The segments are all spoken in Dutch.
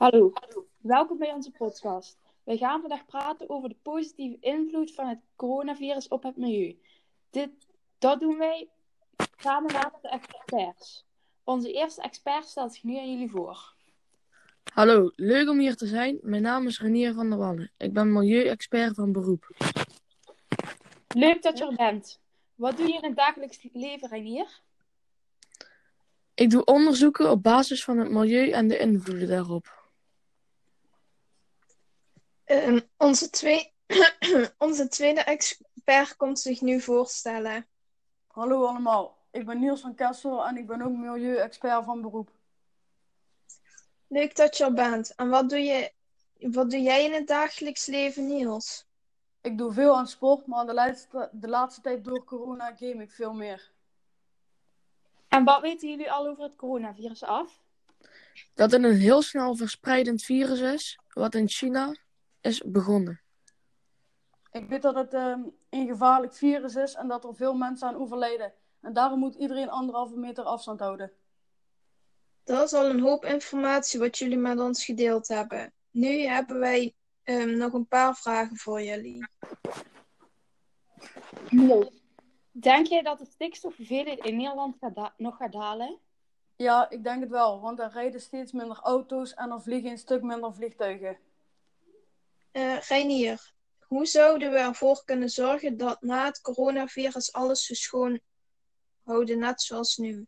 Hallo, welkom bij onze podcast. Wij gaan vandaag praten over de positieve invloed van het coronavirus op het milieu. Dit, dat doen wij samen met de experts. Onze eerste expert stelt zich nu aan jullie voor. Hallo, leuk om hier te zijn. Mijn naam is Renier van der Wallen. Ik ben milieu-expert van beroep. Leuk dat je er bent. Wat doe je in het dagelijks leven, Reinier? Ik doe onderzoeken op basis van het milieu en de invloeden daarop. Ehm, onze, twee, onze tweede expert komt zich nu voorstellen. Hallo allemaal, ik ben Niels van Kessel en ik ben ook milieu-expert van beroep. Leuk dat je er bent. En wat doe, je, wat doe jij in het dagelijks leven, Niels? Ik doe veel aan sport, maar de laatste, de laatste tijd door corona game ik veel meer. En wat weten jullie al over het coronavirus af? Dat het een heel snel verspreidend virus is, wat in China is begonnen. Ik weet dat het ehm, een gevaarlijk virus is en dat er veel mensen aan overlijden. En daarom moet iedereen anderhalve meter afstand houden. Dat is al een hoop informatie wat jullie met ons gedeeld hebben. Nu hebben wij ehm, nog een paar vragen voor jullie. Niels, denk jij dat de stikstofhoeveelheid in Nederland gaat nog gaat dalen? Ja, ik denk het wel, want er rijden steeds minder auto's en er vliegen een stuk minder vliegtuigen. Eh Reinier, hoe zouden we ervoor kunnen zorgen dat na het coronavirus alles zo schoon houden, net zoals nu?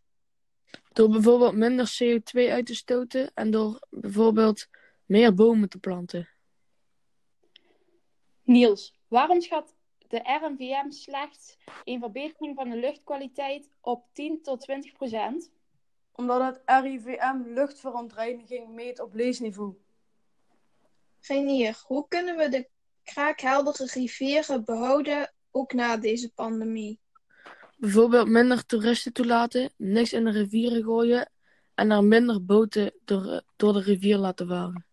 Door bijvoorbeeld minder CO2 uit te stoten en door bijvoorbeeld meer bomen te planten. Niels, waarom schat de RIVM slechts een verbetering van de luchtkwaliteit op 10 tot 20 procent? Omdat het RIVM luchtverontreiniging meet op leesniveau. Reinier, hoe kunnen we de kraakheldere rivieren behouden, ook na deze pandemie? Bijvoorbeeld minder toeristen toelaten, niks in de rivieren gooien en er minder boten door, door de rivier laten varen.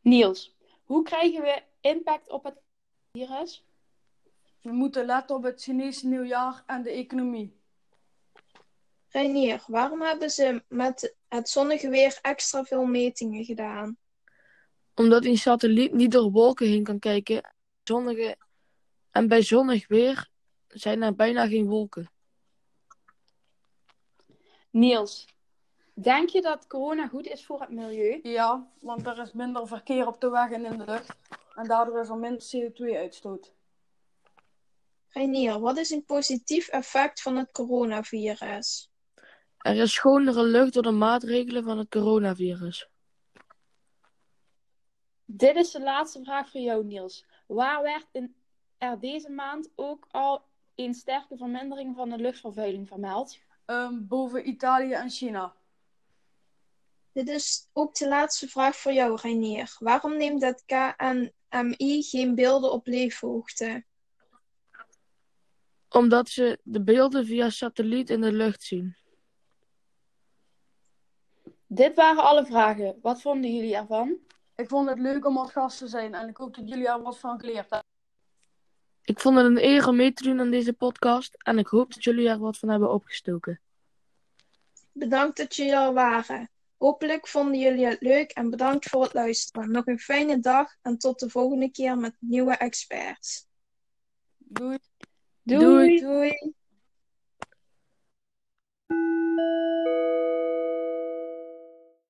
Niels, hoe krijgen we impact op het virus? We moeten letten op het Chinese nieuwjaar en de economie. Reinier, waarom hebben ze met het zonnige weer extra veel metingen gedaan? Omdat een satelliet niet door wolken heen kan kijken zonnige... en bij zonnig weer zijn er bijna geen wolken. Niels, denk je dat corona goed is voor het milieu? Ja, want er is minder verkeer op de weg en in de lucht. En daardoor is er minder CO2-uitstoot. Reinier, wat is een positief effect van het coronavirus? Er is schonere lucht door de maatregelen van het coronavirus. Dit is de laatste vraag voor jou, Niels. Waar werd in, er deze maand ook al een sterke vermindering van de luchtvervuiling vermeld? Ehm, boven Italië en China. Dit is ook de laatste vraag voor jou, Reinier. Waarom neemt het KNMI geen beelden op leefhoogte? Omdat ze de beelden via satelliet in de lucht zien. Dit waren alle vragen. Wat vonden jullie ervan? Ik vond het leuk om als gast te zijn en ik hoop dat jullie er wat van geleerd hebben. Ik vond het een eer om mee te doen aan deze podcast en ik hoop dat jullie er wat van hebben opgestoken. Bedankt dat jullie er waren. Hopelijk vonden jullie het leuk en bedankt voor het luisteren. Nog een fijne dag en tot de volgende keer met nieuwe experts. Doei. Doei. Doei.